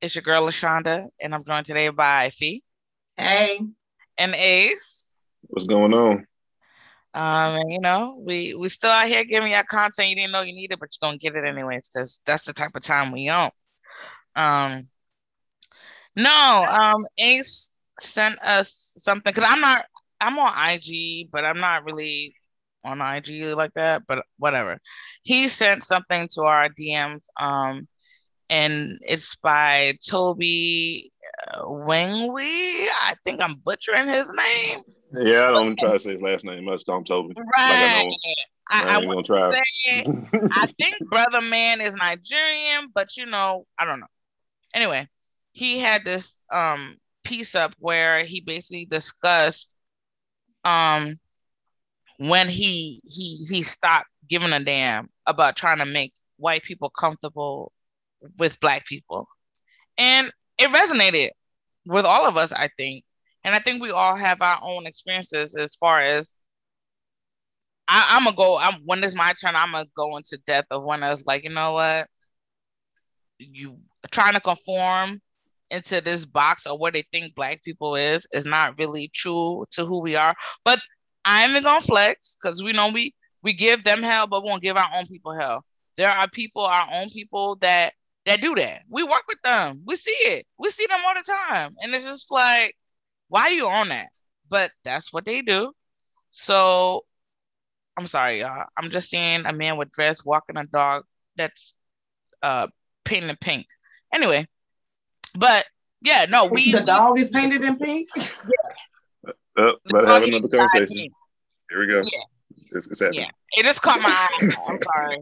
It's your girl LaShonda, and I'm joined today by Fee Hey, and Ace. What's going on? Um, and you know, we we still out here giving y'all content you didn't know you needed, but you're gonna get it anyways, because that's the type of time we on. Um, no, um, Ace sent us something because I'm not I'm on IG, but I'm not really on IG like that. But whatever. He sent something to our DMs. Um, and it's by Toby uh, Wingwee. I think I'm butchering his name. Yeah, I don't try to say his last name. Much told me. Right. I I, I, gonna try. say I think brother man is Nigerian, but you know, I don't know. Anyway, he had this um piece up where he basically discussed um when he he he stopped giving a damn about trying to make white people comfortable with black people. And it resonated with all of us, I think. And I think we all have our own experiences as far as I, I'm gonna go. I'm when it's my turn. I'm gonna go into depth of when I was like, you know what, you trying to conform into this box or what they think black people is is not really true to who we are. But I'm gonna flex because we know we we give them hell, but we won't give our own people hell. There are people, our own people that that do that. We work with them. We see it. We see them all the time, and it's just like, why are you on that? But that's what they do. So I'm sorry, y'all. I'm just seeing a man with dress walking a dog that's uh painted in pink. Anyway, but yeah, no, we the dog is painted in pink. Oh, the but have another conversation. Here we go. Yeah. It's, it's happening. Yeah, it just caught my eye. I'm sorry.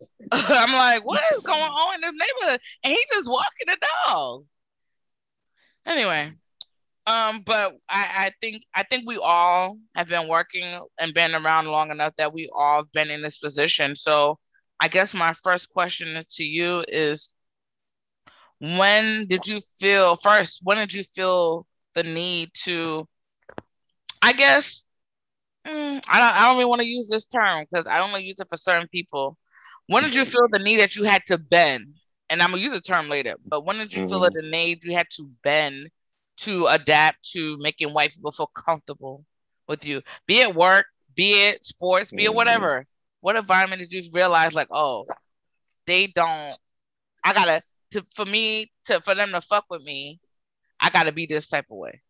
I'm like, what is going on in this neighborhood? And he's just walking the dog. Anyway, um, but I, I think I think we all have been working and been around long enough that we all have been in this position. So I guess my first question to you is when did you feel first, when did you feel the need to I guess mm, I don't I don't really want to use this term because I only use it for certain people. When did you feel the need that you had to bend? And I'm gonna use the term later, but when did you feel that the need you had to bend to adapt to making white people feel comfortable with you? Be it work, be it sports, be it Mhm. whatever. What environment did you realize like, oh, they don't I gotta to for me to for them to fuck with me, I gotta be this type of way.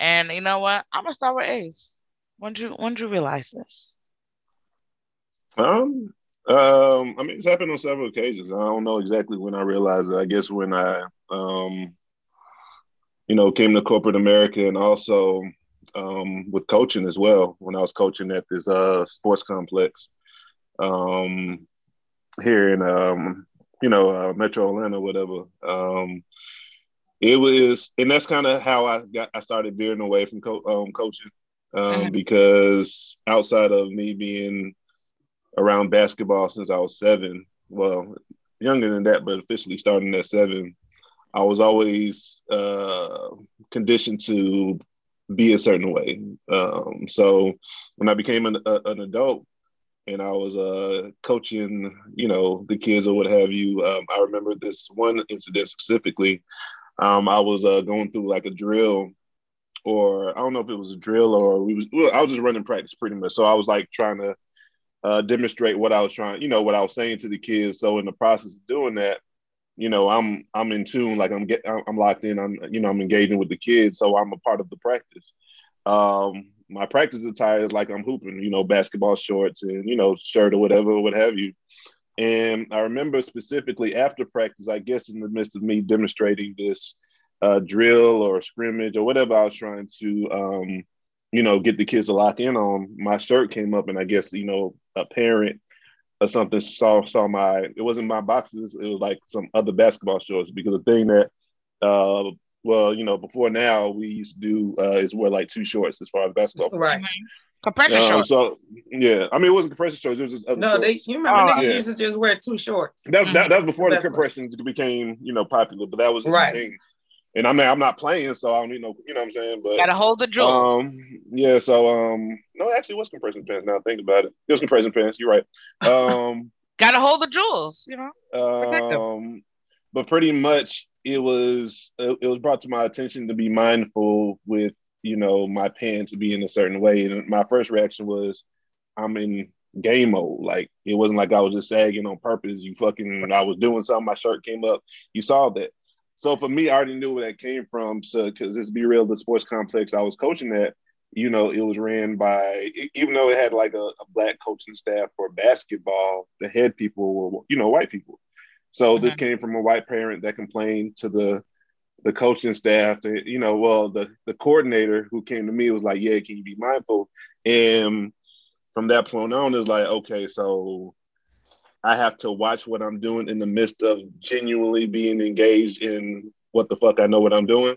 And you know what? I'm gonna start with Ace. When did you when did you realize this? Um, um, I mean, it's happened on several occasions. I don't know exactly when I realized it. I guess when I, um, you know, came to corporate America and also um, with coaching as well. When I was coaching at this uh, sports complex um, here in, um, you know, uh, Metro Atlanta, whatever. Um, it was, and that's kind of how I got. I started veering away from co- um, coaching um, Mhm. because outside of me being around basketball since I was seven. Well, younger than that, but officially starting at seven. I was always uh, conditioned to be a certain way. Um, so when I became an, a, an adult and I was uh, coaching, you know, the kids or what have you, um, I remember this one incident specifically. Um, I was uh, going through like a drill or I don't know if it was a drill or we was I was just running practice pretty much. So I was like trying to uh, demonstrate what I was trying, you know, what I was saying to the kids. So in the process of doing that, you know, I'm I'm in tune, like I'm get I'm locked in. I'm you know I'm engaging with the kids, so I'm a part of the practice. Um, my practice attire is like I'm hooping, you know, basketball shorts and you know shirt or whatever, what have you. And I remember specifically after practice, I guess in the midst of me demonstrating this uh, drill or scrimmage or whatever I was trying to, um, you know, get the kids to lock in on, my shirt came up, and I guess you know a parent or something saw saw my. It wasn't my boxes. It was like some other basketball shorts because the thing that Uh, well, you know, before now we used to do uh, is wear like two shorts as far as basketball. Right. Compression Um, shorts. so yeah, I mean it wasn't compression shorts. It was just other No, they you remember Oh, niggas yeah. used to just wear two shorts. That, that, that was before the compressions became you know popular, but that was Right. And I mean I'm not playing, so I don't need no, you know what I'm saying. But Gotta hold the jewels. um, yeah, so um, no, actually, it was compression pants. Now think about it, it was compression pants. You're right. Um, Gotta hold the jewels. You know. Protect them. um, but pretty much it was it, it was brought to my attention to be mindful with you know my pants being in a certain way, and my first reaction was I'm in game mode. Like it wasn't like I was just sagging on purpose. You fucking, I was doing something. My shirt came up. You saw that. So for me, I already knew where that came from. So because let's be real, the sports complex I was coaching at, you know, it was ran by even though it had like a, a black coaching staff for basketball, the head people were you know white people. So this mm-hmm. came from a white parent that complained to the the coaching staff. that, You know, well the the coordinator who came to me was like, "Yeah, can you be mindful?" And from that point on, it's like, okay, so I have to watch what I'm doing in the midst of genuinely being engaged in what the fuck I know what I'm doing.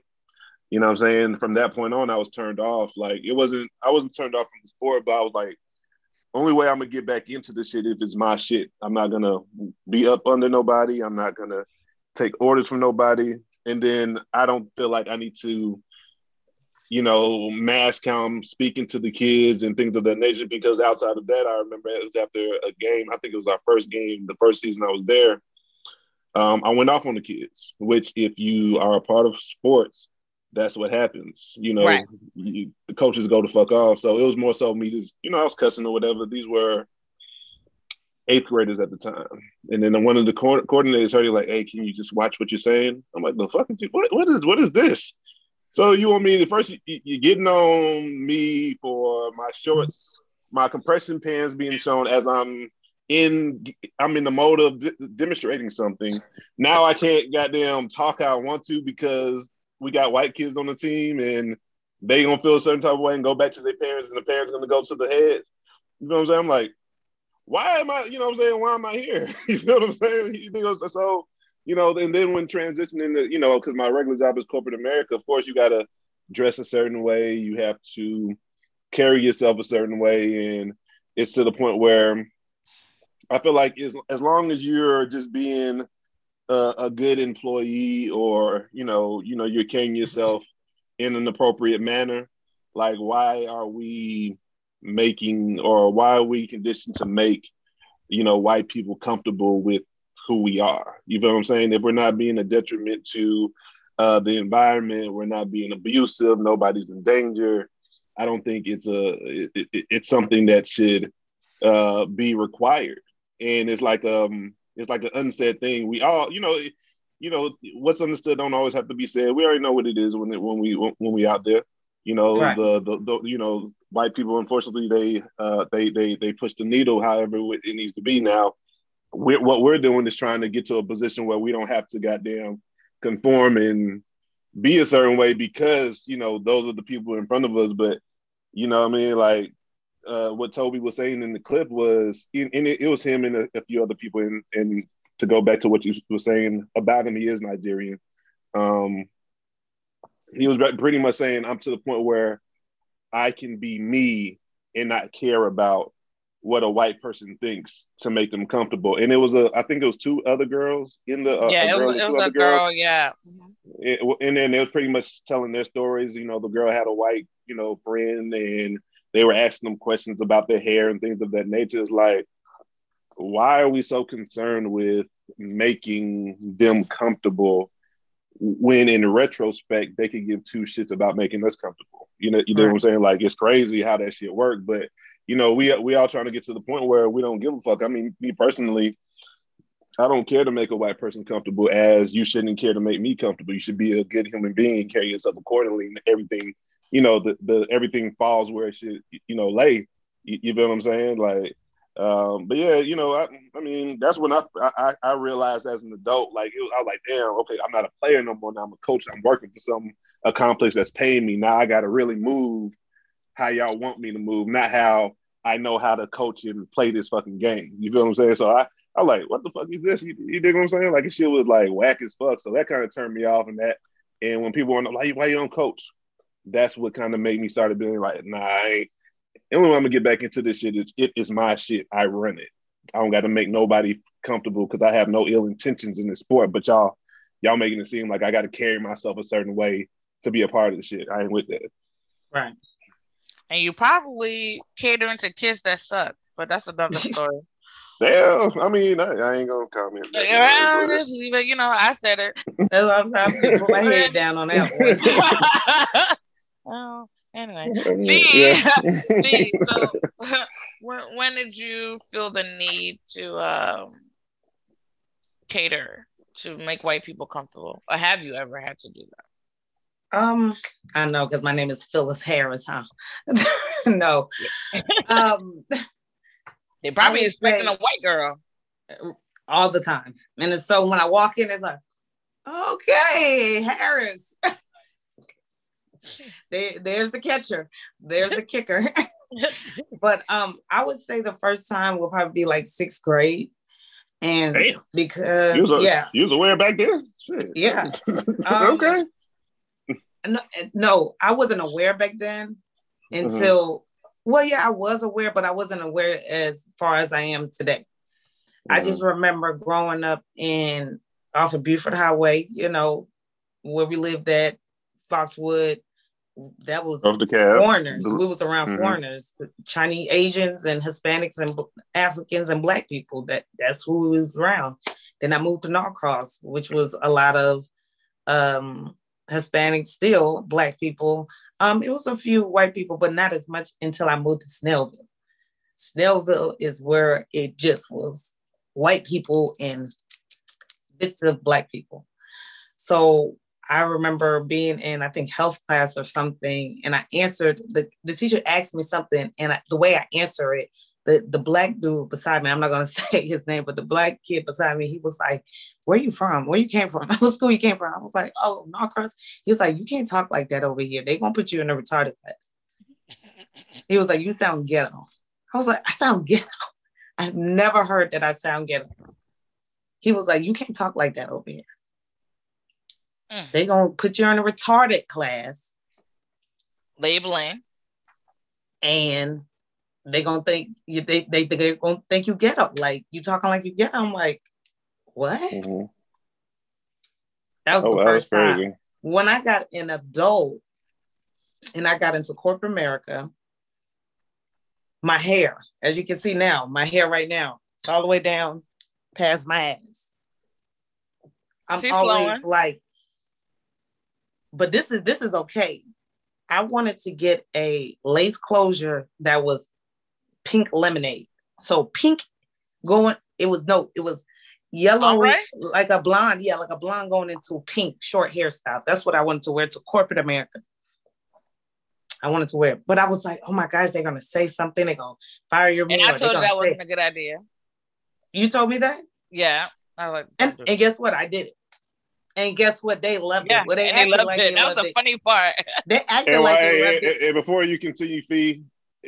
You know what I'm saying? From that point on, I was turned off. Like it wasn't, I wasn't turned off from the sport, but I was like, only way I'm gonna get back into this shit if it's my shit. I'm not gonna be up under nobody. I'm not gonna take orders from nobody. And then I don't feel like I need to, you know, mass count speaking to the kids and things of that nature. Because outside of that, I remember it was after a game. I think it was our first game, the first season I was there. Um, I went off on the kids, which if you are a part of sports, that's what happens. You know, Right. you, the coaches go to fuck off. So it was more so me just, you know, I was cussing or whatever. These were eighth graders at the time. And then one of the co- coordinators heard it like, hey, can you just watch what you're saying? I'm like, the fuck is you, what, what is what is this? So you want me to first you, you're getting on me for my shorts, my compression pants being shown as I'm in I'm in the mode of de- demonstrating something. Now I can't goddamn talk how I want to because we got white kids on the team and they gonna feel a certain type of way and go back to their parents and the parents gonna go to the heads. You know what I'm saying? I'm like, why am I, you know what I'm saying? Why am I here? you know what I'm saying? You know, so, you know, and then when transitioning to, you know, because my regular job is corporate America, of course you gotta dress a certain way, you have to carry yourself a certain way, and it's to the point where I feel like as, as long as you're just being a, a good employee or you know you know you're carrying yourself in an appropriate manner like why are we making or why are we conditioned to make you know white people comfortable with who we are. You know what i'm saying? If we're not being a detriment to uh, the environment we're not being abusive nobody's in danger i don't think it's a it, it, it's something that should uh, be required. And it's like um it's like an unsaid thing. We all you know you know what's understood don't always have to be said. We already know what it is when it, when we when we out there. You know Right. the, the the you know white people unfortunately they uh they they they push the needle however it needs to be now we're, what we're doing is trying to get to a position where we don't have to goddamn conform and be a certain way because you know those are the people in front of us but you know what i mean like uh, what Toby was saying in the clip was, and it, it was him and a, a few other people. And, and to go back to what you were saying about him, he is Nigerian. Um, he was pretty much saying, "I'm to the point where I can be me and not care about what a white person thinks to make them comfortable." And it was a, I think it was two other girls in the, uh, yeah, it was, it was a other girls girl. Yeah. It, and then they was pretty much telling their stories. You know, the girl had a white, you know, friend, and they were asking them questions about their hair and things of that nature. It's like, why are we so concerned with making them comfortable when, in retrospect, they could give two shits about making us comfortable? You know, you know what I'm saying? Like, it's crazy how that shit worked, but you know, we we all trying to get to the point where we don't give a fuck. I mean, me personally. I don't care to make a white person comfortable as you shouldn't care to make me comfortable. You should be a good human being and carry yourself accordingly. And everything, you know, the, the everything falls where it should, you know, lay. You, you feel what I'm saying? Like, um, but yeah, you know, I, I mean, that's when I, I I realized as an adult, like it was, I was like, damn, okay, I'm not a player no more. Now I'm a coach. I'm working for some a complex that's paying me. Now I got to really move how y'all want me to move, not how I know how to coach and play this fucking game. You feel what I'm saying? So I I like, what the fuck is this? You, you dig what I'm saying? Like, this shit was like whack as fuck. So that kind of turned me off, and that And when people to like, why you don't coach? That's what kind of made me started being like, nah, I ain't. And when I'm gonna get back into this shit, it's it is my shit. I run it. I don't got to make nobody comfortable because I have no ill intentions in the sport. But y'all, y'all making it seem like I got to carry myself a certain way to be a part of the shit. I ain't with that. Right. And you probably catering to kids that suck, but that's another story. Yeah, I mean, I, I ain't gonna comment. Yeah, just leave it. You know, I said it. That's what I'm saying. I'm put my head down on that one. oh, anyway, see, see. So, when when did you feel the need to um, cater to make white people comfortable, or have you ever had to do that? Um, I know because my name is Phyllis Harris, huh? no. um, they probably expecting a white girl all the time, and so when I walk in, it's like, okay, Harris. there, there's the catcher. There's the kicker. but um, I would say the first time will probably be like sixth grade. And Damn. because you a, yeah, you was aware back then. Shit. Yeah. Um, okay. No, no, I wasn't aware back then mm-hmm. until mm-hmm. well, yeah, I was aware, but I wasn't aware as far as I am today. Mm-hmm. I just mm-hmm. remember growing up in off of Buford Highway, you know, where we lived at Foxwood, that was of the cab. foreigners. We was around mm-hmm. foreigners, Chinese, Asians, and Hispanics, and Africans, and Black people. That that's who was around. Then I moved to Norcross, which was a lot of um, Hispanics, still Black people. Um, it was a few white people, but not as much until I moved to Snellville. Snellville is where it just was white people and bits of Black people. So I remember being in, I think, health class or something, and I answered the, the teacher asked me something, and I, the way I answer it, the, the black dude beside me, I'm not gonna say his name, but the black kid beside me, he was like, Where you from? Where you came from? What school you came from? I was like, Oh, Norcross. He was like, You can't talk like that over here. They gonna put you in a retarded class. he was like, You sound ghetto. I was like, I sound ghetto. I've never heard that I sound ghetto. He was like, You can't talk like that over here. Mm. They gonna put you in a retarded class. Labeling. And they gonna think you they they they gonna think you get up. Like you talking like you get. I'm like, what? Mm-hmm. That was oh, the first time. When I got an adult and I got into corporate America, my hair, as you can see now, my hair right now, it's all the way down past my ass. I'm She's always flowing. like but this is this is okay. I wanted to get a lace closure that was pink lemonade. So pink going, it was no, it was yellow, right. like a blonde, yeah, like a blonde going into pink short hairstyle. That's what I wanted to wear to corporate America. I wanted to wear, but I was like, oh my gosh, they're gonna say something. They're gonna fire your me. And I told you that wasn't a good idea. You told me that? Yeah. I like, and, and guess what? I did it. And guess what? They loved yeah, it. Well, they and they loved like it. They that was the it. funny part. They acted and like why, they loved and, it. And before you continue, Fee,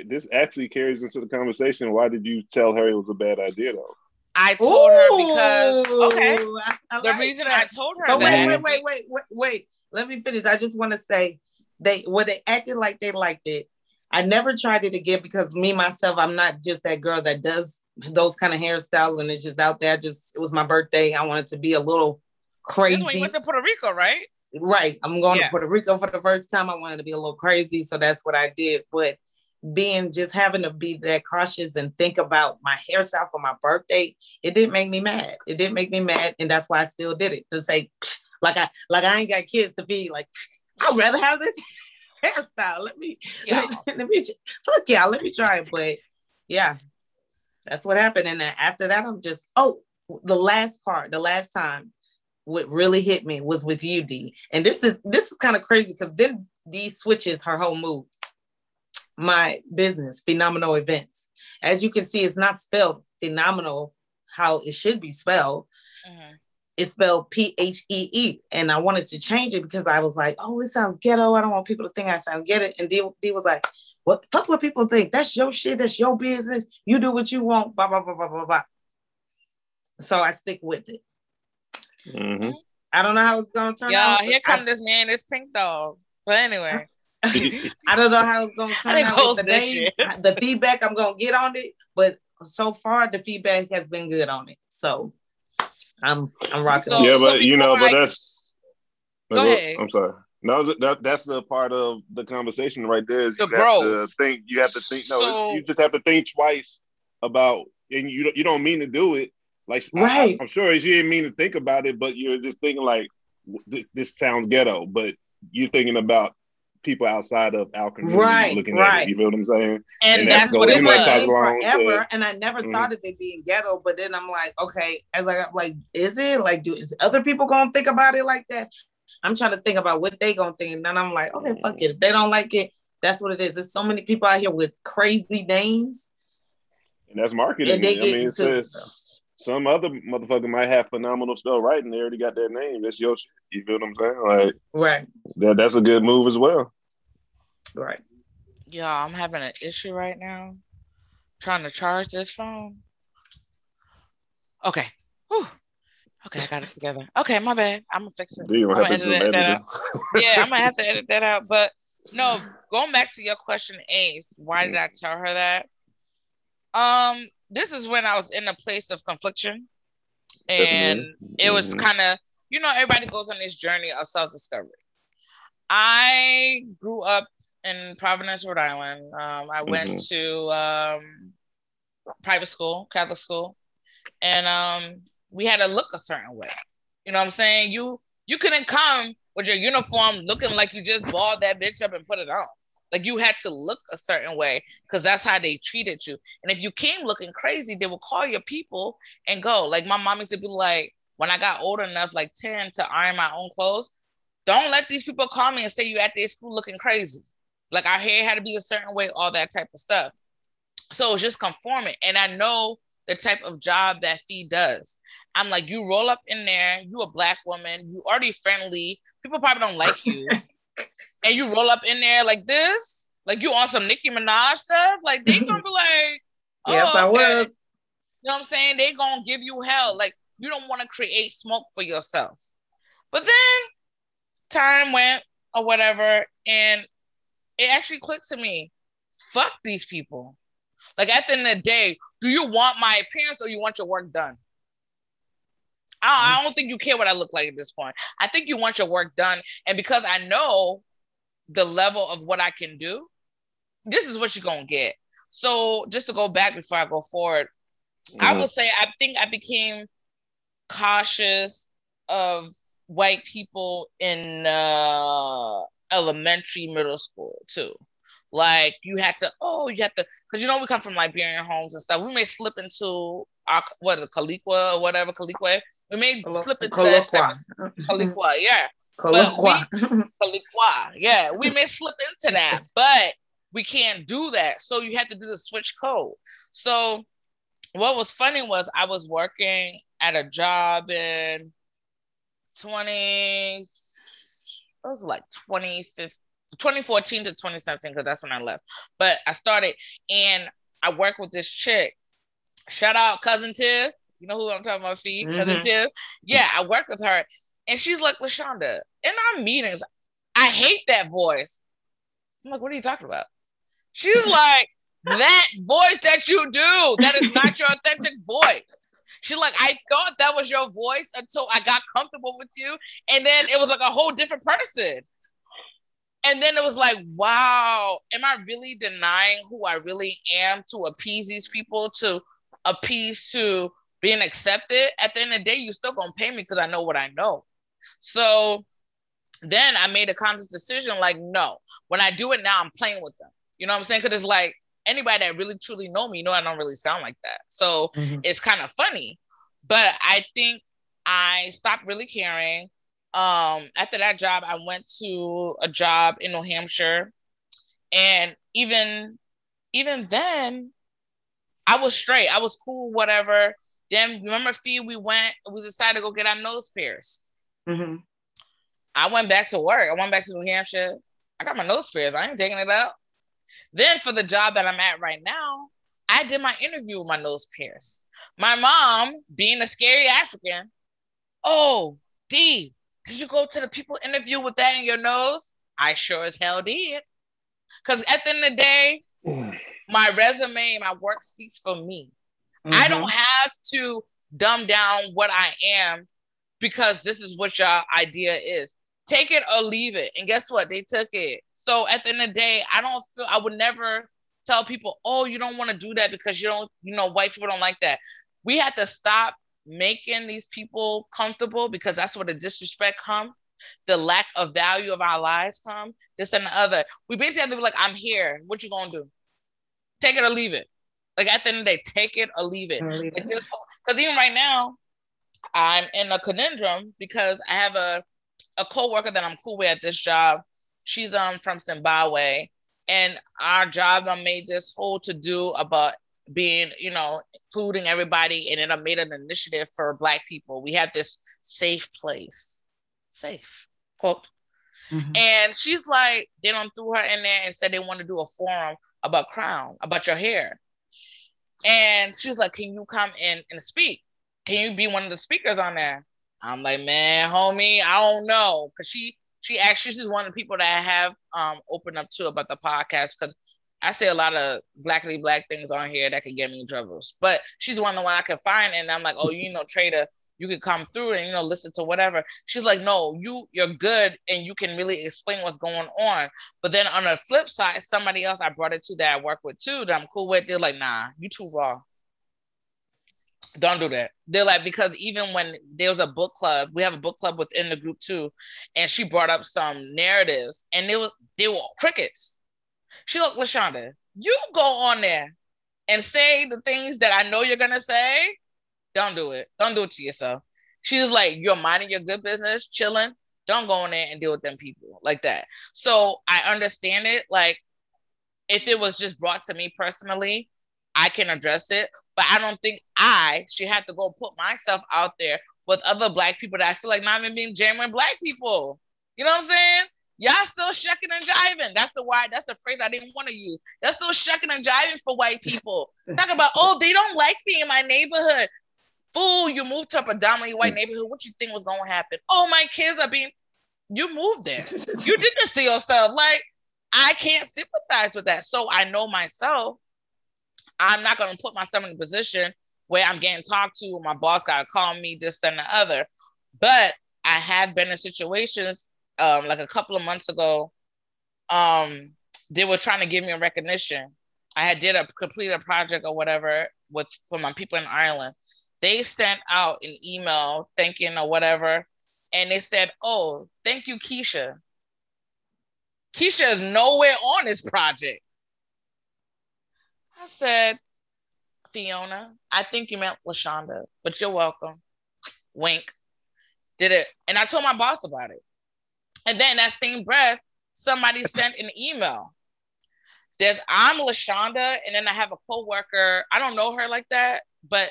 this actually carries into the conversation. Why did you tell her it was a bad idea, though? I told Ooh, her because okay. I, I the like reason that. I told her but that. Wait, wait, wait, wait, wait. Let me finish. I just want to say they when they acted like they liked it. I never tried it again because me myself, I'm not just that girl that does those kind of hairstyle and it's just out there. Just it was my birthday. I wanted to be a little crazy. This when you went to Puerto Rico, right? Right. I'm going yeah. to Puerto Rico for the first time. I wanted to be a little crazy, so that's what I did. But being just having to be that cautious and think about my hairstyle for my birthday, it didn't make me mad. It didn't make me mad, and that's why I still did it to say, like I like I ain't got kids to be like. I'd rather have this hairstyle. Let me, yeah. let, let me fuck yeah, let me try it. But yeah, that's what happened. And then after that, I'm just oh, the last part, the last time what really hit me was with you, D. And this is this is kind of crazy because then D switches her whole mood. My business, phenomenal events. As you can see, it's not spelled phenomenal how it should be spelled. Mm-hmm. It's spelled P H E E. And I wanted to change it because I was like, oh, it sounds ghetto. I don't want people to think I sound ghetto. And D, D was like, what fuck what people think. That's your shit. That's your business. You do what you want. Blah, blah, blah, blah, blah, blah. So I stick with it. Mm-hmm. I don't know how it's gonna turn Yeah, out. here but I- come this man, this pink dog. But anyway, I don't know how it's gonna turn out post with the name, shit. the feedback I'm gonna get on it, but so far the feedback has been good on it. So I'm I'm rocking. So- yeah, it. but you know, before but I- that's. Go Well, ahead. I'm sorry. No, that that's the part of the conversation right there. Is The you have to think. You have to think. No, So- you just have to think twice about, and you don't- you don't mean to do it. Like Right. I, am sure she didn't mean to think about it, but you're just thinking like, this, this sounds ghetto, but you're thinking about people outside of our community Right, looking at right. it. You feel what I'm saying? and, And that's, that's what it was. along to- and I never Mhm. thought of it being ghetto. But then I'm like, okay, as I like, is it like, do is other people gonna think about it like that? I'm trying to think about what they gonna think, and then I'm like, okay, fuck it. If they don't like it, that's what it is. There's so many people out here with crazy names. And that's marketing. And they I mean, it into it, says some other motherfucker might have phenomenal spell right, and they already got their name. That's your shit. You feel what I'm saying? Like Right, that. That's a good move as well. right. Yeah, I'm having an issue right now trying to charge this phone. Okay. Whew. Okay, I got it together. Okay, my bad. I'm gonna fix it. Do you I'm have gonna edit that editing? out. Yeah, I'm gonna have to edit that out. But no, going back to your question, Ace, why did I tell her that? Um, this is when I was in a place of confliction, and it was Mhm. kind of you know everybody goes on this journey of self-discovery. I grew up in providence rhode island. Um, i went Mhm. to um, private school catholic school. And um, we had to look a certain way. You know what i'm saying? You you couldn't come with your uniform looking like you just balled that bitch up and put it on like you had to look a certain way because that's how they treated you and if you came looking crazy they would call your people and go like my mom used to be like when I got old enough, like 10, to iron my own clothes, don't let these people call me and say you at their school looking crazy. Like our hair had to be a certain way, all that type of stuff. So it's just conforming. And I know the type of job that Fee does. I'm like, you roll up in there, you a black woman, you already friendly, people probably don't like you. and you roll up in there like this, like you on some Nicki Minaj stuff, like they gonna be like, oh, Yep, I oh, okay. was. You know what I'm saying? They gonna give you hell. Like you don't want to create smoke for yourself. But then time went or whatever, and it actually clicked to me. Fuck these people. Like at the end of the day, do you want my appearance or you want your work done? I, I don't think you care what I look like at this point. I think you want your work done. And because I know the level of what I can do, this is what you're gonna get. So just to go back before I go forward, I Mhm. will say I think I became cautious of white people in uh, elementary, middle school too. Like you had to, oh, you have to, because you know we come from Liberian homes and stuff. We may slip into our what is it, Kalikwa or whatever Kalikwa. We may slip into that stuff. Kalikwa, yeah. Colloqua. Kalikwa. Yeah, we may slip into that, but we can't do that. So you have to do the switch code. So what was funny was I was working at a job in 20, what was it like 2015, 2014 to 2017, because that's when I left. But I started and I worked with this chick. Shout out cousin Tiff. You know who I'm talking about, Fee? Cousin Mhm. Tiff. Yeah, I work with her. And she's like, LaShonda, in our meetings, I hate that voice. I'm like, what are you talking about? She's like, that voice that you do, that is not your authentic voice. She's like, I thought that was your voice until I got comfortable with you. And then it was like a whole different person. And then it was like, wow, am I really denying who I really am to appease these people, to appease to being accepted? At the end of the day, you're still gonna pay me because I know what I know. So then I made a conscious decision like, no, when I do it now, I'm playing with them. You know what I'm saying? Because it's like anybody that really truly know me, know I don't really sound like that. So Mhm. it's kind of funny. But I think I stopped really caring. Um, after that job, I went to a job in New Hampshire. And even even then, I was straight. I was cool, whatever. Then remember, Fee, we went, we decided to go get our nose pierced. Mhm. I went back to work. I went back to New Hampshire. I got my nose pierced. I ain't taking it out. Then for the job that I'm at right now, I did my interview with my nose pierced. My mom, being a scary African, oh, D, Did you go to the people interview with that in your nose? I sure as hell did. Because at the end of the day, my resume, my work speaks for me. Mm-hmm. I don't have to dumb down what I am because this is what your idea is. Take it or leave it. And guess what? They took it. So at the end of the day, I don't feel I would never tell people, oh, you don't want to do that because you don't, you know, white people don't like that. We have to stop making these people comfortable because that's where the disrespect come, the lack of value of our lives come, this and the other. We basically have to be like, I'm here. What you gonna do? Take it or leave it. Like at the end of the day, take it or leave it. Because like even right now, I'm in a conundrum because I have a a coworker that I'm cool with at this job. She's um from Zimbabwe, and our job I made this whole to do about being, you know, including everybody, and then I made an initiative for Black people. We have this safe place, safe quote. Mm-hmm. And she's like, they don't threw her in there and said they want to do a forum about crown, about your hair. And she was like, Can you come in and speak? Can you be one of the speakers on there? I'm like, man, homie, I don't know. Cause she she actually she's one of the people that I have um opened up to about the podcast because I say a lot of blackly black things on here that could get me in troubles. But she's one of the one I can find, and I'm like, oh, you know, trader, you could come through and you know listen to whatever. She's like, no, you you're good and you can really explain what's going on. But then on the flip side, somebody else I brought it to that I work with too that I'm cool with, they're like, nah, you too raw. Don't do that. They're like, because even when there was a book club, we have a book club within the group too, and she brought up some narratives and they were they were crickets. She looked, Lashonda, you go on there and say the things that I know you're gonna say don't do it. Don't do it to yourself. She's like, you're minding your good business, chilling. Don't go in there and deal with them people like that. So I understand it. Like, if it was just brought to me personally, I can address it. But I don't think I should have to go put myself out there with other black people that I feel like not even being genuine black people. You know what I'm saying? Y'all still shucking and jiving. That's the why. That's the phrase I didn't want to use. Y'all still shucking and jiving for white people. Talk about, oh, they don't like me in my neighborhood. Fool, you moved to a predominantly white mm. neighborhood. What you think was gonna happen? Oh, my kids are being. You moved there. you did this to yourself. Like I can't sympathize with that. So I know myself. I'm not gonna put myself in a position where I'm getting talked to. My boss gotta call me this and the other. But I have been in situations um, like a couple of months ago. Um, they were trying to give me a recognition. I had did a complete a project or whatever with for my people in Ireland, they sent out an email thanking or whatever, and they said, "Oh, thank you, Keisha." Keisha is nowhere on this project. I said, Fiona, I think you meant Lashonda, but you're welcome. Wink. Did it, and I told my boss about it. And then that same breath, somebody sent an email. There's I'm Lashonda, and then I have a coworker. I don't know her like that, but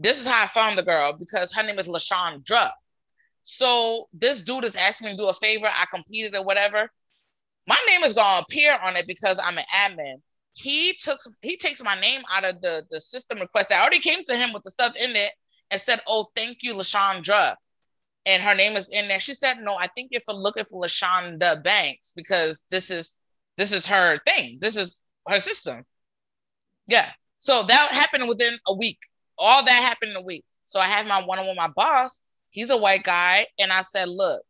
this is how I found the girl because her name is LaShondra. So this dude is asking me to do a favor. I completed or whatever. My name is gonna appear on it because I'm an admin. He took he takes my name out of the the system request. I already came to him with the stuff in it and said, "Oh, thank you, LaShondra," and her name is in there. She said, "No, I think you're for looking for LaShonda Banks because this is this is her thing. This is her system." Yeah. So that happened within a week all that happened in a week. So I have my one-on-one with my boss. He's a white guy, and I said, "Look,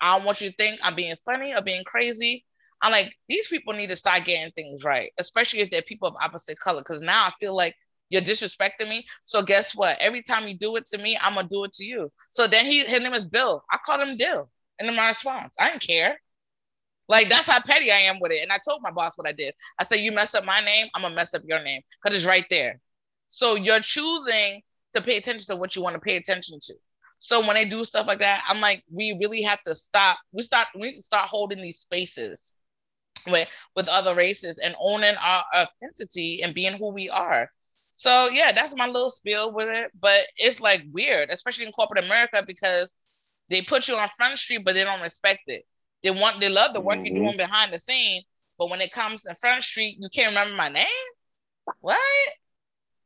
I don't want you to think I'm being funny or being crazy. I'm like, these people need to start getting things right, especially if they're people of opposite color. Because now I feel like you're disrespecting me. So guess what? Every time you do it to me, I'm gonna do it to you. So then he, his name is Bill. I called him Dill, and then my response, I didn't care. Like that's how petty I am with it. And I told my boss what I did. I said, you mess up my name, I'm gonna mess up your name because it's right there. So you're choosing to pay attention to what you want to pay attention to. So when they do stuff like that, I'm like, we really have to stop. We start. We need to start holding these spaces with with other races and owning our authenticity and being who we are. So yeah, that's my little spiel with it. But it's like weird, especially in corporate America, because they put you on front street, but they don't respect it. They want, they love the work mm-hmm. you're doing behind the scene, but when it comes to front street, you can't remember my name. What?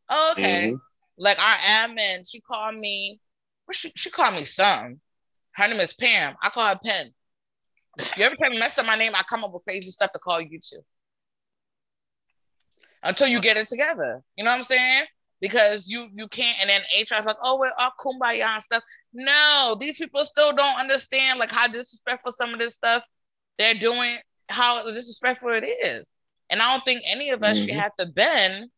Oh, okay. Mm-hmm. Like our admin, she called me. She she called me some. Her name is Pam. I call her Pen. You every time you mess up my name, I come up with crazy stuff to call you to. Until you get it together. You know what I'm saying? Because you you can't, and then HR is like, oh, we're all kumbaya and stuff. No, these people still don't understand like how disrespectful some of this stuff they're doing, how disrespectful it is. And I don't think any of us mm-hmm. should have to bend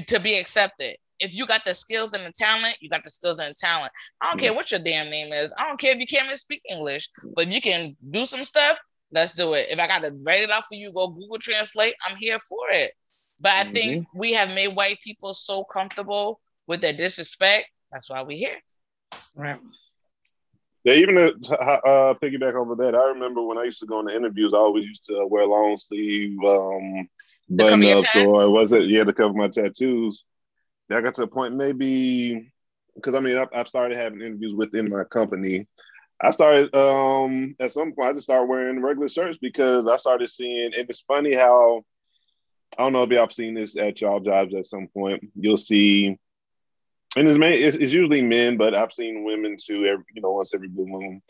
to be accepted. If you got the skills and the talent, you got the skills and the talent. I don't care what your damn name is. I don't care if you can't even speak English, but if you can do some stuff, let's do it. If I got to write it out for you, go Google Translate, I'm here for it. But I mm-hmm. think we have made white people so comfortable with their disrespect. That's why we're here. Right. Yeah, even to uh, piggyback over that, I remember when I used to go into interviews, I always used to wear long sleeve um, button ups, or was it yeah to cover my tattoos. I got to a point maybe because I mean I, I started having interviews within my company. I started um, at some point I just started wearing regular shirts because I started seeing and it's funny how I don't know if y'all seen this at y'all jobs at some point. You'll see and it's, main, it's, it's usually men, but I've seen women too. Every you know, once every blue moon,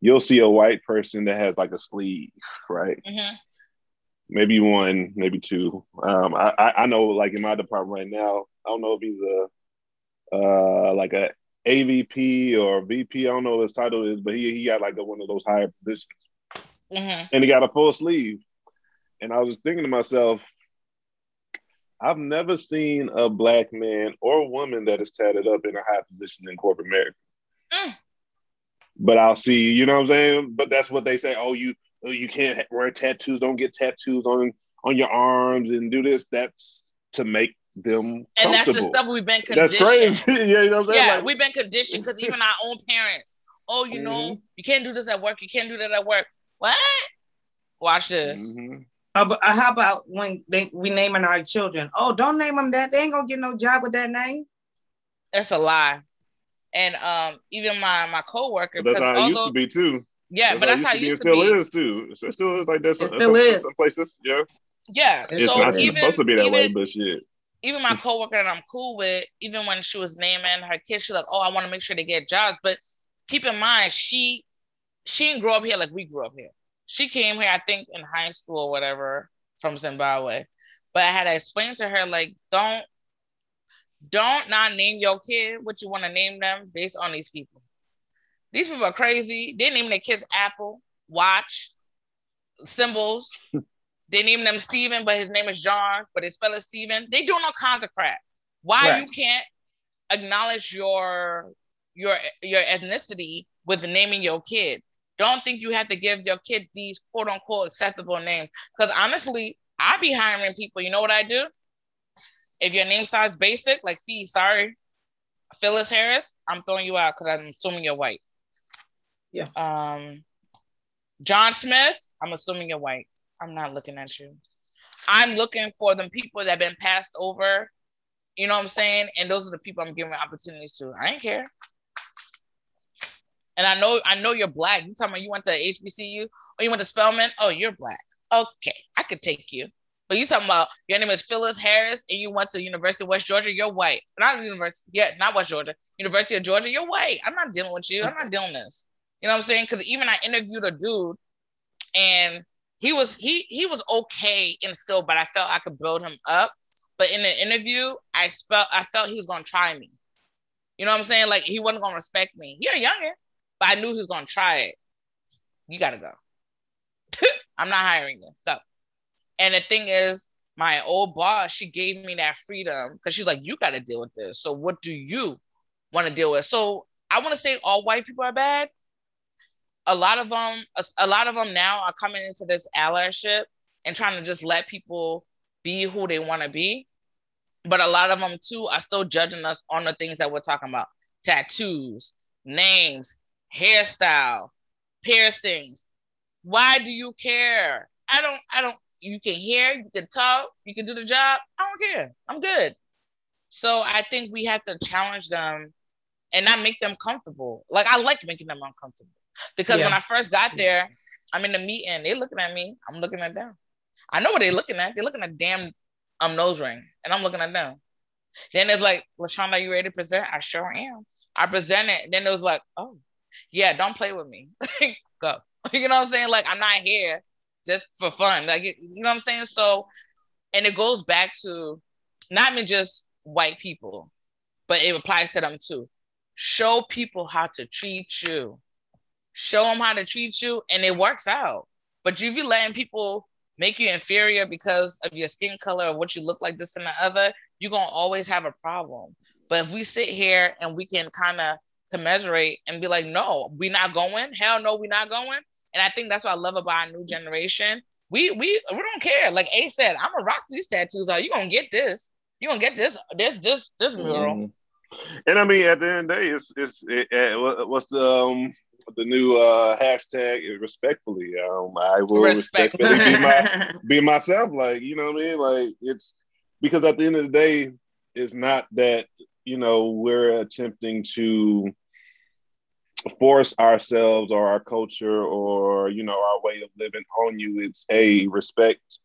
you'll see a white person that has like a sleeve, right? Mm-hmm. Maybe one, maybe two. Um, I, I know, like in my department right now, I don't know if he's a uh, like a AVP or VP. I don't know what his title is, but he he got like a, one of those higher positions, mm-hmm. and he got a full sleeve. And I was thinking to myself, I've never seen a black man or woman that is tatted up in a high position in corporate America. Mm. But I'll see, you know what I'm saying? But that's what they say. Oh, you you can't wear tattoos, don't get tattoos on on your arms and do this. That's to make them and that's the stuff we've been conditioned. That's crazy. yeah, you know what I'm? Yeah, like, we've been conditioned because even our own parents. Oh, you mm-hmm. know, you can't do this at work. You can't do that at work. What? Watch this. Mm-hmm. Uh, how about when they, we naming our children? Oh, don't name them that. They ain't gonna get no job with that name. That's a lie. And um, even my my coworker. That's how it although, used to be too. Yeah, that's but that's how it used to be. It still is too. It still is like that. It still is. Some places, yeah. Yeah. It's so not even, supposed to be that even, way, but shit. Even my coworker that I'm cool with, even when she was naming her kids, she's like, "Oh, I want to make sure they get jobs." But keep in mind, she she didn't grow up here like we grew up here she came here, I think, in high school or whatever from Zimbabwe. But I had to explain to her, like, don't don't not name your kid what you want to name them based on these people. These people are crazy. They name their kids Apple, Watch, Symbols. they name them Steven, but his name is John, but they spell it Steven. They doing all kinds of crap. Why right. you can't acknowledge your your your ethnicity with naming your kid? Don't think you have to give your kid these quote unquote acceptable names. Because honestly, I be hiring people. You know what I do? If your name sounds basic, like Fee, sorry, Phyllis Harris, I'm throwing you out because I'm assuming you're white. Yeah. Um, John Smith, I'm assuming you're white. I'm not looking at you. I'm looking for the people that have been passed over. You know what I'm saying? And those are the people I'm giving opportunities to. I ain't care. And I know I know you're black. You talking about you went to HBCU or you went to Spelman? Oh, you're black. Okay, I could take you. But you talking about your name is Phyllis Harris and you went to University of West Georgia, you're white. Not University, yeah, not West Georgia. University of Georgia, you're white. I'm not dealing with you. I'm not dealing this. You know what I'm saying? Because even I interviewed a dude and he was he he was okay in skill, but I felt I could build him up. But in the interview, I felt I felt he was gonna try me. You know what I'm saying? Like he wasn't gonna respect me. You're a youngin', but I knew he was gonna try it. You gotta go. I'm not hiring you. Go. And the thing is, my old boss, she gave me that freedom because she's like, you gotta deal with this. So what do you want to deal with? So I want to say all white people are bad. A lot of them, a, a lot of them now are coming into this allyship and trying to just let people be who they want to be. But a lot of them too are still judging us on the things that we're talking about: tattoos, names, hairstyle, piercings. Why do you care? I don't, I don't, you can hear, you can talk, you can do the job. I don't care. I'm good. So I think we have to challenge them and not make them comfortable. Like I like making them uncomfortable because yeah. when I first got there, I'm in the meeting, they're looking at me, I'm looking at them. I know what they're looking at. They're looking at damn um nose ring, and I'm looking at them. Then it's like, LaShawn, are you ready to present? I sure am. I present presented. Then it was like, oh, yeah, don't play with me. Go. You know what I'm saying? Like I'm not here just for fun. Like you know what I'm saying? So, and it goes back to not even just white people, but it applies to them too. Show people how to treat you. Show them how to treat you, and it works out. But if you're letting people make you inferior because of your skin color or what you look like, this and the other, you're gonna always have a problem. But if we sit here and we can kind of commiserate and be like, no, we're not going. Hell no, we're not going. And I think that's what I love about our new generation. We we we don't care. Like Ace said, I'm gonna rock these tattoos. Are you gonna get this? You gonna get this this this this mural? Mm. And I mean, at the end of the day, it's it's it, it, what's the um the new uh hashtag respectfully. Um, I will Respect. respectfully be, my, be myself. Like you know what I mean? Like it's because at the end of the day, it's not that you know we're attempting to force ourselves or our culture or you know our way of living on you it's a respect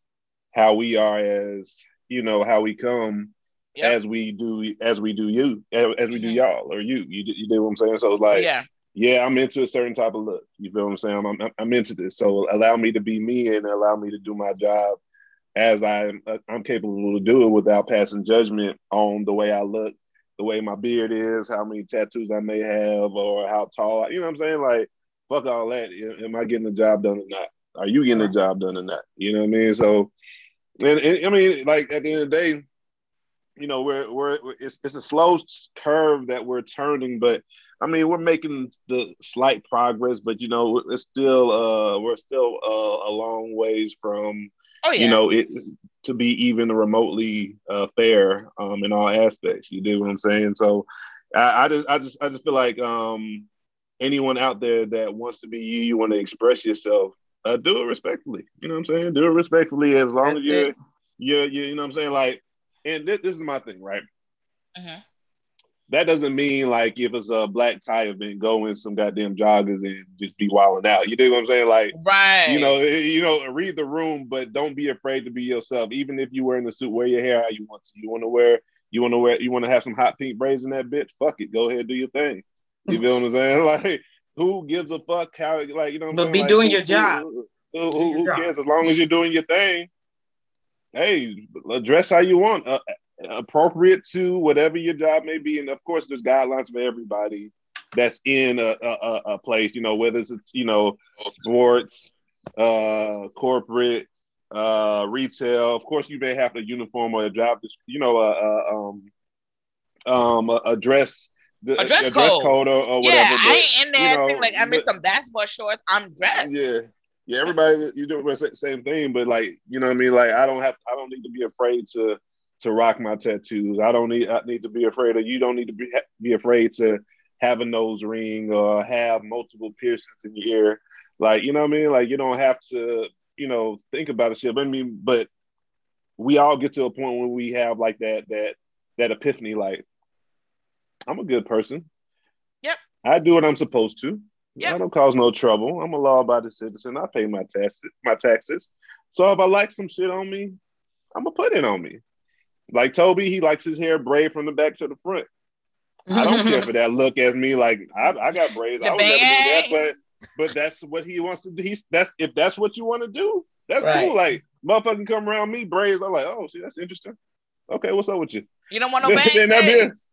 how we are as you know how we come yep. as we do as we do you as we do mm-hmm. y'all or you you, you do what i'm saying so it's like yeah yeah i'm into a certain type of look you feel what i'm saying I'm, I'm, I'm into this so allow me to be me and allow me to do my job as i'm uh, i'm capable to do it without passing judgment on the way i look the way my beard is, how many tattoos I may have, or how tall. You know what I'm saying? Like, fuck all that. Am I getting the job done or not? Are you getting the job done or not? You know what I mean? So, and, and I mean, like at the end of the day, you know, we're we're it's it's a slow curve that we're turning, but I mean, we're making the slight progress, but you know, it's still uh we're still uh, a long ways from oh, yeah. you know it to be even remotely uh, fair um, in all aspects. You do what I'm saying? So I, I, just I just I just feel like um, anyone out there that wants to be you, you want to express yourself, uh, do it respectfully. You know what I'm saying? Do it respectfully as long That's as you're, you're, you're, you know what I'm saying? Like, and this, this is my thing, right? Mm-hmm that doesn't mean like if it's a black tie event, go in some goddamn joggers and just be wilding out. You know what I'm saying? Like, right? You know, eh, you know, read the room, but don't be afraid to be yourself. Even if you wearing the suit, wear your hair how you want to. You want to wear, you want to wear, you want to have some hot pink braids in that bitch. Fuck it, go ahead, do your thing. You feel what I'm saying? Like, who gives a fuck how? Like, you know, but be like, doing who, your job. Who, who, who cares? As long as you're doing your thing. Hey, dress how you want. Uh, appropriate to whatever your job may be. And of course, there's guidelines for everybody that's in a, a, a place, you know, whether it's, you know, sports, uh, corporate, uh, retail. Of course, you may have a uniform or a job, you know, a, a um, um, a, dress the, a dress, code. dress code or, or whatever. Yeah, but, I ain't in there you know, like I missed some basketball shorts. I'm dressed. Yeah. Yeah, everybody you do the same thing, but like you know what I mean. Like I don't have, I don't need to be afraid to to rock my tattoos. I don't need I need to be afraid of you. Don't need to be be afraid to have a nose ring or have multiple piercings in your ear. Like you know what I mean? Like you don't have to you know think about it. Shit. I mean, but we all get to a point when we have like that that that epiphany. Like I'm a good person. Yep. I do what I'm supposed to. Yep. I don't cause no trouble. I'm a law-abiding citizen. I pay my taxes. My taxes. So if I like some shit on me, I'm gonna put it on me. Like Toby, he likes his hair braid from the back to the front. I don't care for that look as me. Like I, I got braids. The I would never do that, but but that's what he wants to do. He's that's if that's what you want to do, that's right. cool. Like motherfucking come around me braids. I'm like, oh, see, that's interesting. Okay, what's up with you? You don't want no bangs.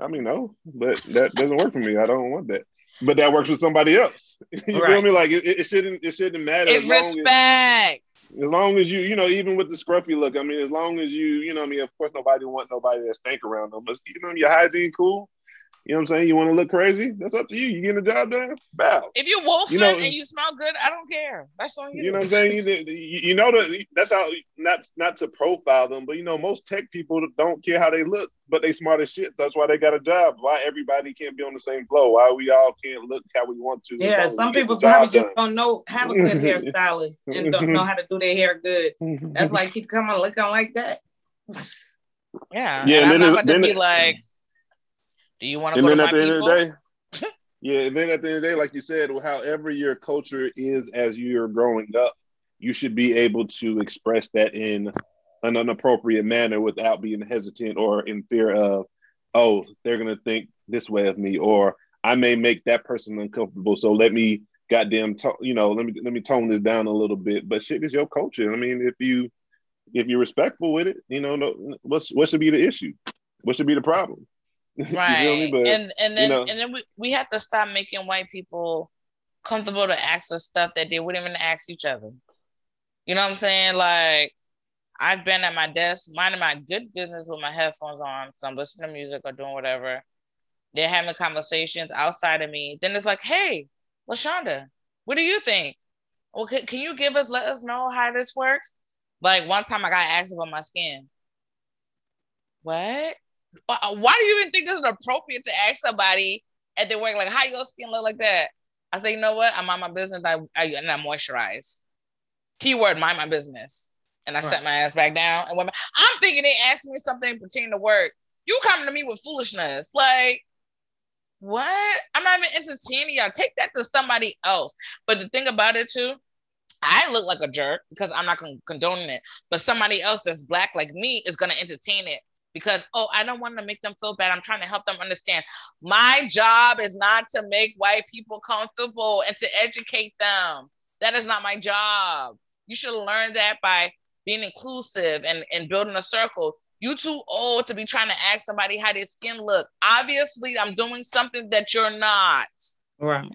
I mean, no, but that doesn't work for me. I don't want that. But that works with somebody else. you right. feel me? Like it, it, shouldn't it shouldn't matter. It's respect as long as you, you know, even with the scruffy look, I mean, as long as you, you know, I mean, of course, nobody want nobody that stank around them, but you know, your hygiene cool. You know what I'm saying? You want to look crazy? That's up to you. You getting the job done? Bow. If you're wolfing you know, and you smell good, I don't care. That's on you. You know what I'm saying? You, you know that that's how not not to profile them, but you know most tech people don't care how they look, but they smart as shit. That's why they got a job. Why everybody can't be on the same flow? Why we all can't look how we want to? Yeah, some people probably just don't know have a good hairstylist and don't know how to do their hair good. That's why I keep coming looking like that. Yeah, yeah. And, and then I'm not going to be like do you want to go to my people? Day, yeah, and then at the end of the day, like you said, however your culture is as you're growing up, you should be able to express that in an inappropriate manner without being hesitant or in fear of, oh, they're gonna think this way of me, or I may make that person uncomfortable. So let me goddamn, to, you know, let me let me tone this down a little bit. But shit is your culture. I mean, if you if you're respectful with it, you know, no, what's what should be the issue? What should be the problem? Right. but, and and then you know, and then we, we have to stop making white people comfortable to ask us stuff that they wouldn't even ask each other. You know what I'm saying? Like I've been at my desk minding my good business with my headphones on, so I'm listening to music or doing whatever. They're having conversations outside of me. Then it's like, hey, LaShonda, what do you think? Well, can, can you give us, let us know how this works? Like one time I got asked about my skin. What? Why do you even think it's appropriate to ask somebody at their work, like, how your skin look like that? I say, you know what? I'm on my business I, I, and I moisturize. Keyword, mind my business. And I right. set my ass back down. And when I'm thinking they asked me something pertaining to work, you coming to me with foolishness. Like, what? I'm not even entertaining y'all. Take that to somebody else. But the thing about it too, I look like a jerk because I'm not con- condoning it. But somebody else that's black like me is gonna entertain it because oh, I don't want to make them feel bad. I'm trying to help them understand. My job is not to make white people comfortable and to educate them. That is not my job. You should learn that by being inclusive and, and building a circle. You too old to be trying to ask somebody how their skin look. Obviously, I'm doing something that you're not. Right.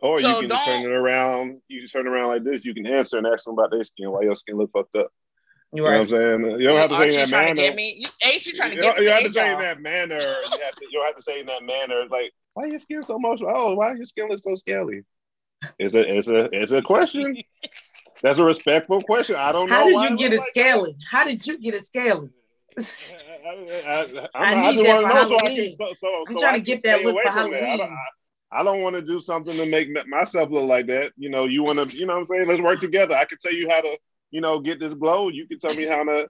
Or so you can turn it around. You just turn around like this. You can answer and ask them about their skin. Why your skin look fucked up? You know what I'm saying? You don't have to say in that manner. To me, you, a, she trying to get you, you have to say in that manner. You have to, you have to say in that manner. Like, why your skin so much? Oh, why your skin look so scaly? It's a, it's a, it's a question. That's a respectful question. I don't know. How did you get it like scaly? That. How did you get it scaly? I, I, I, I, need that for Halloween. So can, so, so, I'm trying to get that look for Halloween. I don't want to do something to make myself look like that. You know, you want to, you know what I'm saying? Let's work together. I can tell you how to, you know, get this glow. You can tell me how to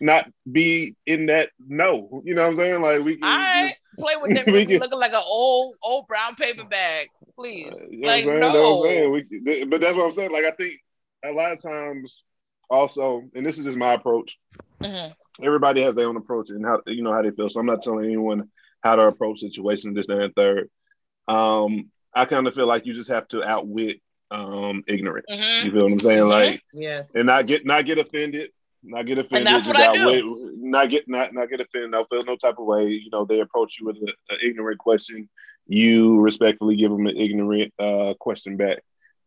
not be in that no. You know what I'm saying? Like we can I just, play with them we can, looking like an old old brown paper bag, please. Uh, like no. We, but that's what I'm saying. Like I think a lot of times also, and this is just my approach. Mm-hmm. Everybody has their own approach and how you know how they feel. So I'm not telling anyone how to approach situations, this, that, and third um, I kind of feel like you just have to outwit um, ignorance. Mm-hmm. You feel what I'm saying? Mm-hmm. Like, yes, and not get not get offended, not get offended. And that's what I do. Not get not not get offended. No, feel no type of way. You know, they approach you with an ignorant question. You respectfully give them an ignorant uh, question back.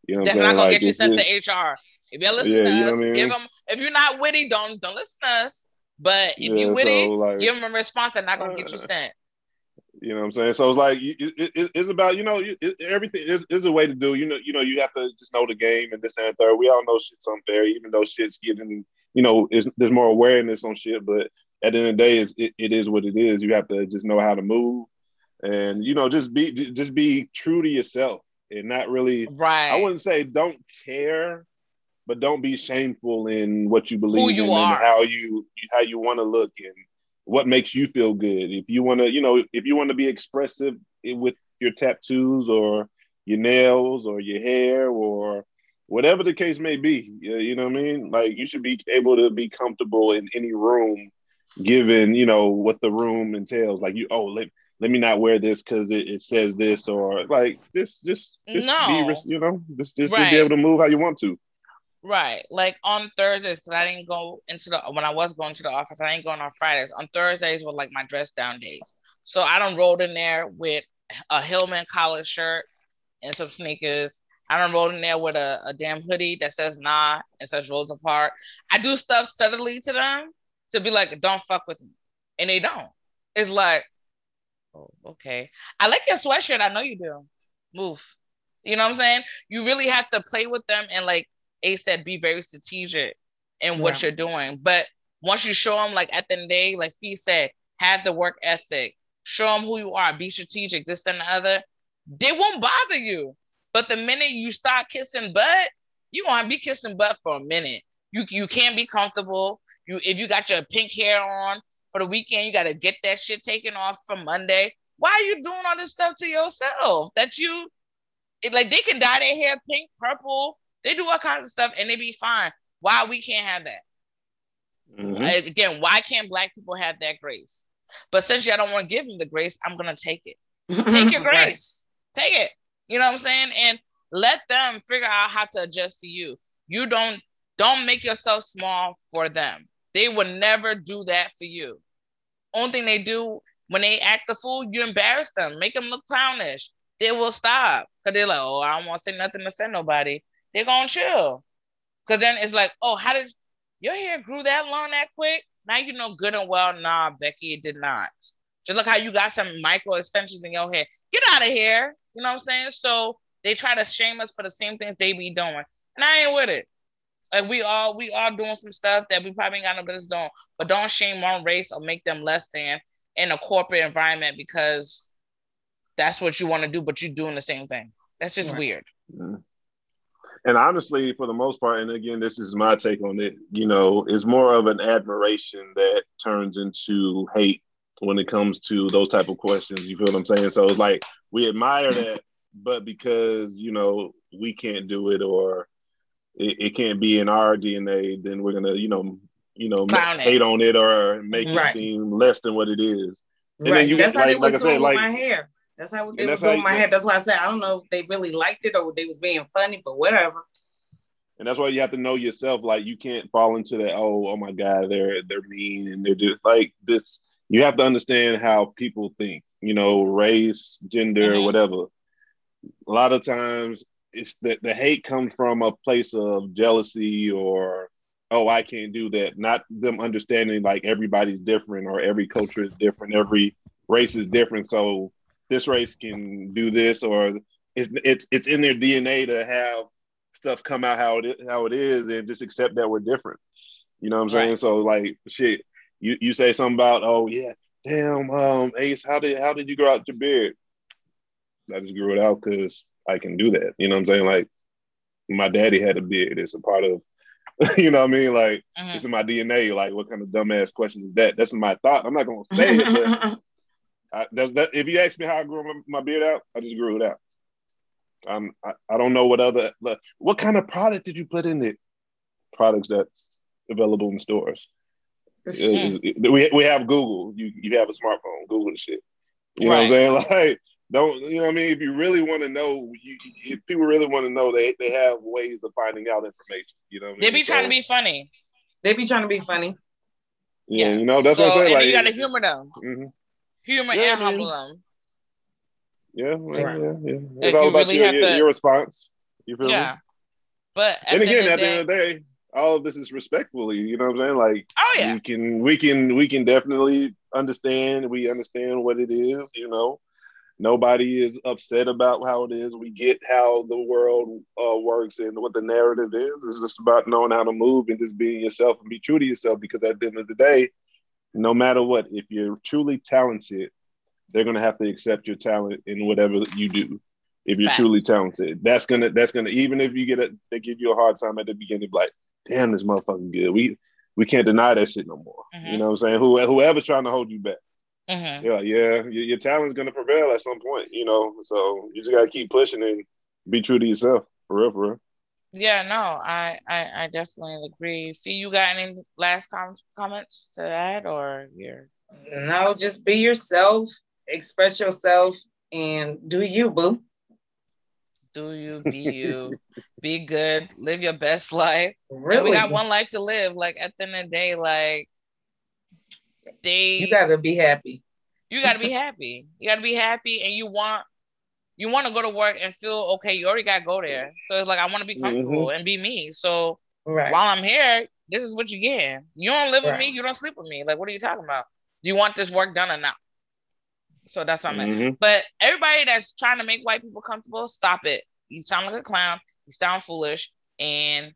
You know, that's not gonna like, get you sent to HR. If you're listening yeah, to us, I mean? give them. If you're not witty, don't don't listen to us. But if yeah, you're witty, so like, give them a response. They're not gonna get you uh, sent. You know what I'm saying? So it's like it, it, it's about you know it, everything is, is a way to do. You know you know you have to just know the game and this and third. We all know shit's unfair, even though shit's getting you know there's more awareness on shit. But at the end of the day, it's, it, it is what it is. You have to just know how to move, and you know just be just be true to yourself and not really. Right. I wouldn't say don't care, but don't be shameful in what you believe Who you in are. and how you how you want to look and what makes you feel good. If you want to, you know, if you want to be expressive with your tattoos or your nails or your hair or whatever the case may be, you know what I mean? Like you should be able to be comfortable in any room, given you know what the room entails. Like you, oh, let let me not wear this because it, it says this or like this, just, just no. be, you know, just, just, right. just be able to move how you want to. Right. Like on Thursdays, because I didn't go into the when I was going to the office, I ain't going on Fridays. On Thursdays were like my dress down days. So I don't rolled in there with a Hillman collar shirt and some sneakers. I don't roll in there with a, a damn hoodie that says nah and says rolls apart. I do stuff subtly to them to be like, don't fuck with me. And they don't. It's like, oh, okay. I like your sweatshirt. I know you do. Move. You know what I'm saying? You really have to play with them and like Ace said, be very strategic in what yeah. you're doing. But once you show them, like at the end of the day, like Fee said, have the work ethic, show them who you are, be strategic, this and the other, they won't bother you. But the minute you start kissing butt, you're gonna be kissing butt for a minute. You you can't be comfortable. You if you got your pink hair on for the weekend, you gotta get that shit taken off for Monday. Why are you doing all this stuff to yourself? That you it, like they can dye their hair pink, purple, they do all kinds of stuff and they be fine. Why we can't have that? Mm-hmm. Again, why can't black people have that grace? But since y'all don't want to give me the grace, I'm gonna take it. Take your grace. take it. You know what I'm saying? And let them figure out how to adjust to you. You don't don't make yourself small for them. They will never do that for you. Only thing they do when they act the fool, you embarrass them, make them look clownish. They will stop because they're like, oh, I don't want to say nothing to offend nobody. They're gonna chill. Cause then it's like, oh, how did your hair grew that long that quick? Now you know good and well, nah, Becky, it did not. Just look how you got some micro extensions in your hair. Get out of here. You know what I'm saying? So they try to shame us for the same things they be doing. And I ain't with it. Like we all we all doing some stuff that we probably ain't got no business doing, but don't shame one race or make them less than in a corporate environment because that's what you want to do, but you're doing the same thing. That's just right. weird. Mm-hmm. And honestly, for the most part, and again, this is my take on it, you know, it's more of an admiration that turns into hate when it comes to those type of questions. You feel what I'm saying? So it's like we admire that, but because, you know, we can't do it or it, it can't be in our DNA, then we're gonna, you know, you know, Clown hate it. on it or make right. it seem less than what it is. And right. That's how like, it was like doing I said, like, my hair. That's how it was my hair. That's why I said I don't know if they really liked it or they was being funny, but whatever. And that's why you have to know yourself. Like you can't fall into that. Oh, oh my God, they're they're mean and they're just like this. You have to understand how people think. You know, race, gender, mm-hmm. whatever. A lot of times, it's that the hate comes from a place of jealousy or oh, I can't do that. Not them understanding like everybody's different or every culture is different, every race is different. So this race can do this, or it's it's it's in their DNA to have stuff come out how it how it is, and just accept that we're different. You know what I'm saying? Right. So like shit, you you say something about oh yeah, damn, um, Ace, how did how did you grow out your beard? I just grew it out because I can do that. You know what I'm saying? Like my daddy had a beard. It's a part of you know what I mean? Like mm-hmm. it's in my DNA. Like what kind of dumbass question is that? That's my thought. I'm not gonna say it, but I, that. If you ask me how I grew my, my beard out, I just grew it out. Um, I, I don't know what other what kind of product did you put in it? Products that's available in stores. we we have Google. You you have a smartphone. Google the shit. You right. know what I'm saying? Like don't you know what I mean? If you really want to know, you, if people really want to know, they they have ways of finding out information. You know, they be trying to be funny. They be trying to be funny. Yeah, yeah. you know that's so, what I'm saying. like, you got to humor them, mm-hmm. Humor yeah, and humble them. Yeah, right. yeah, yeah. It's all about really your, your, to, your, response. You feel yeah. me? But and again, at the end of the day, all of this is respectfully. You know what I'm saying? Like, oh yeah, we can we can we can definitely understand. We understand what it is. You know, nobody is upset about how it is. We get how the world uh, works and what the narrative is. It's just about knowing how to move and just being yourself and be true to yourself. Because at the end of the day, no matter what, if you're truly talented, they're gonna have to accept your talent in whatever you do. If you're Facts. truly talented, that's gonna that's gonna even if you get it, they give you a hard time at the beginning, like, damn, this motherfucking good. We we can't deny that shit no more. Mm-hmm. You know what I'm saying? Who whoever's trying to hold you back. Mm-hmm. Yeah, yeah, your, your talent's gonna prevail at some point, you know. So you just gotta keep pushing and be true to yourself, for real, for real. Yeah, no, I, I, I definitely agree. Fee, you got any last com- comments to that, or you're no, just be yourself, express yourself, and do you, boo. Do you be you? be good, live your best life. Really, we got one life to live. Like at the end of the day, like they you gotta be happy. You gotta be happy. You gotta be happy, and you want you want to go to work and feel okay. You already gotta go there, so it's like I want to be comfortable mm-hmm. and be me. So right. while I'm here, this is what you get. You don't live right. with me. You don't sleep with me. Like, what are you talking about? Do you want this work done or not? So that's what I'm mm-hmm. But everybody that's trying to make white people comfortable, stop it. You sound like a clown. You sound foolish, and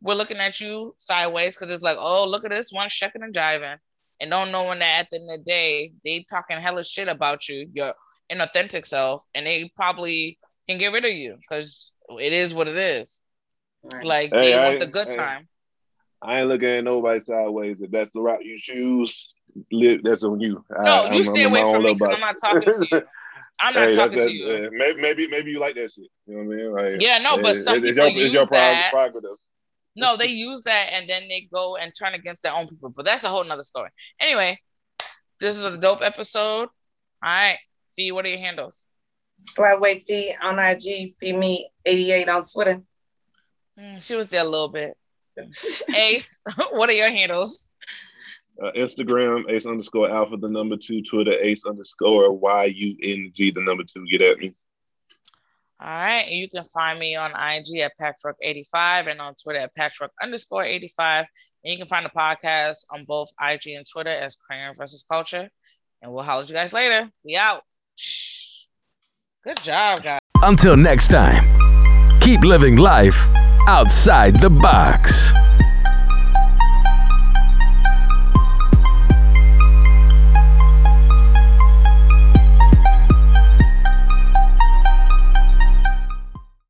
we're looking at you sideways because it's like, oh, look at this one shucking and jiving and don't knowing that at the end of the day they talking hella shit about you, your inauthentic self, and they probably can get rid of you because it is what it is. Right. Like hey, they I, want the good hey, time. I ain't looking at nobody sideways. If that's the route you choose, live, that's on you. No, I, you I'm, stay I'm away from me because I'm not talking to you. I'm not hey, talking to you. maybe, maybe, maybe you like that shit. You know what I mean? Like, yeah, no, but some people your, use your that. prerogative. No, they use that and then they go and turn against their own people. But that's a whole nother story. Anyway, this is a dope episode. All right. Fee, what are your handles? Slapway Fee on IG, Fee Me 88 on Twitter. Mm, she was there a little bit. Ace, what are your handles? Uh, Instagram, ace underscore alpha, the number two. Twitter, ace underscore Y U N G, the number two. Get at me. All right. You can find me on IG at Patchwork85 and on Twitter at Patchwork underscore 85. And you can find the podcast on both IG and Twitter as Crayon versus Culture. And we'll holler at you guys later. We out. Good job, guys. Until next time, keep living life outside the box.